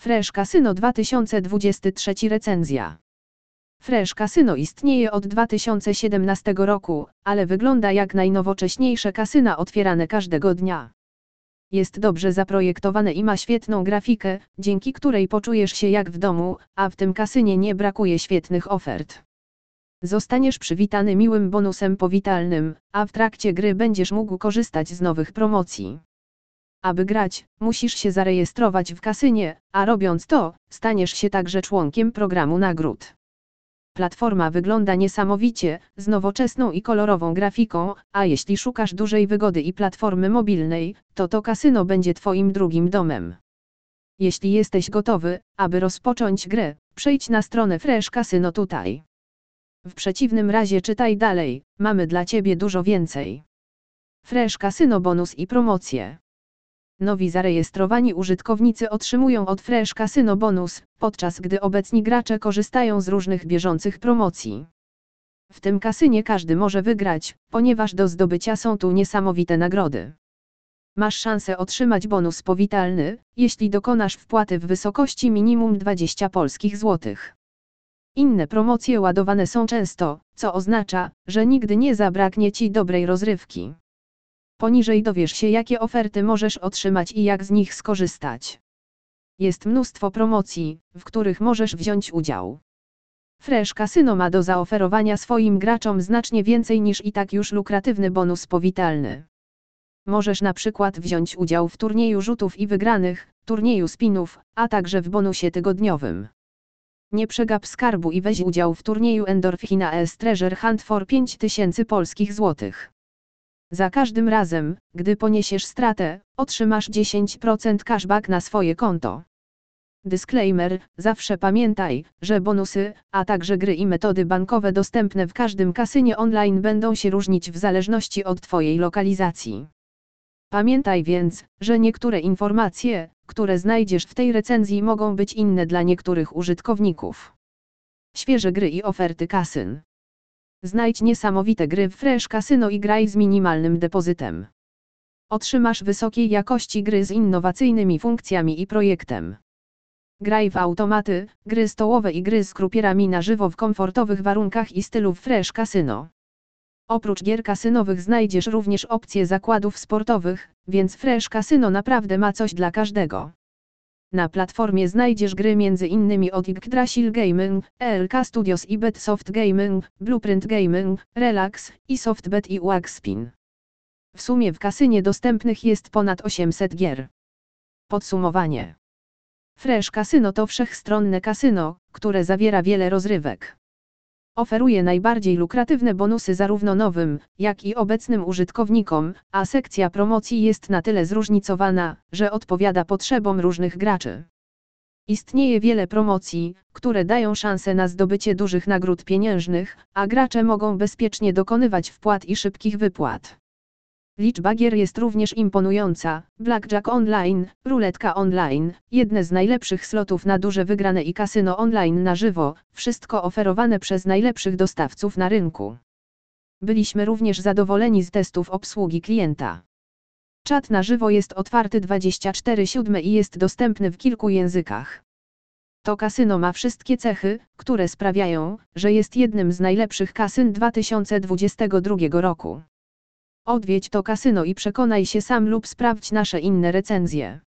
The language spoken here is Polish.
Fresh Casino 2023 recenzja. Fresh Casino istnieje od 2017 roku, ale wygląda jak najnowocześniejsze kasyna otwierane każdego dnia. Jest dobrze zaprojektowane i ma świetną grafikę, dzięki której poczujesz się jak w domu, a w tym kasynie nie brakuje świetnych ofert. Zostaniesz przywitany miłym bonusem powitalnym, a w trakcie gry będziesz mógł korzystać z nowych promocji. Aby grać, musisz się zarejestrować w kasynie, a robiąc to, staniesz się także członkiem programu nagród. Platforma wygląda niesamowicie, z nowoczesną i kolorową grafiką, a jeśli szukasz dużej wygody i platformy mobilnej, to to kasyno będzie Twoim drugim domem. Jeśli jesteś gotowy, aby rozpocząć grę, przejdź na stronę Fresh Casino tutaj. W przeciwnym razie czytaj dalej, mamy dla Ciebie dużo więcej. Fresh Casino bonus i promocje. Nowi zarejestrowani użytkownicy otrzymują od Fresh Casino bonus, podczas gdy obecni gracze korzystają z różnych bieżących promocji. W tym kasynie każdy może wygrać, ponieważ do zdobycia są tu niesamowite nagrody. Masz szansę otrzymać bonus powitalny, jeśli dokonasz wpłaty w wysokości minimum 20 polskich złotych. Inne promocje ładowane są często, co oznacza, że nigdy nie zabraknie Ci dobrej rozrywki. Poniżej dowiesz się jakie oferty możesz otrzymać i jak z nich skorzystać. Jest mnóstwo promocji, w których możesz wziąć udział. Fresh Casino ma do zaoferowania swoim graczom znacznie więcej niż i tak już lukratywny bonus powitalny. Możesz na przykład wziąć udział w turnieju rzutów i wygranych, turnieju spinów, a także w bonusie tygodniowym. Nie przegap skarbu i weź udział w turnieju Endorfina S Treasure Hunt for 5000 polskich złotych. Za każdym razem, gdy poniesiesz stratę, otrzymasz 10% cashback na swoje konto. Disclaimer: Zawsze pamiętaj, że bonusy, a także gry i metody bankowe dostępne w każdym kasynie online będą się różnić w zależności od Twojej lokalizacji. Pamiętaj więc, że niektóre informacje, które znajdziesz w tej recenzji mogą być inne dla niektórych użytkowników. Świeże gry i oferty kasyn. Znajdź niesamowite gry w Fresh Casino i graj z minimalnym depozytem. Otrzymasz wysokiej jakości gry z innowacyjnymi funkcjami i projektem. Graj w automaty, gry stołowe i gry z krupierami na żywo w komfortowych warunkach i stylu Fresh Casino. Oprócz gier kasynowych znajdziesz również opcje zakładów sportowych, więc Fresh Casino naprawdę ma coś dla każdego. Na platformie znajdziesz gry m.in. od Yggdrasil Gaming, ELK Studios i Betsoft Gaming, Blueprint Gaming, Relax, i SoftBet i Waxspin. W sumie w kasynie dostępnych jest ponad 800 gier. Podsumowanie. Fresh Casino to wszechstronne kasyno, które zawiera wiele rozrywek. Oferuje najbardziej lukratywne bonusy zarówno nowym, jak i obecnym użytkownikom, a sekcja promocji jest na tyle zróżnicowana, że odpowiada potrzebom różnych graczy. Istnieje wiele promocji, które dają szansę na zdobycie dużych nagród pieniężnych, a gracze mogą bezpiecznie dokonywać wpłat i szybkich wypłat. Liczba gier jest również imponująca. Blackjack Online, Ruletka Online, jedne z najlepszych slotów na duże wygrane i kasyno online na żywo, wszystko oferowane przez najlepszych dostawców na rynku. Byliśmy również zadowoleni z testów obsługi klienta. Czat na żywo jest otwarty 24/7 i jest dostępny w kilku językach. To kasyno ma wszystkie cechy, które sprawiają, że jest jednym z najlepszych kasyn 2022 roku. Odwiedź to kasyno i przekonaj się sam lub sprawdź nasze inne recenzje.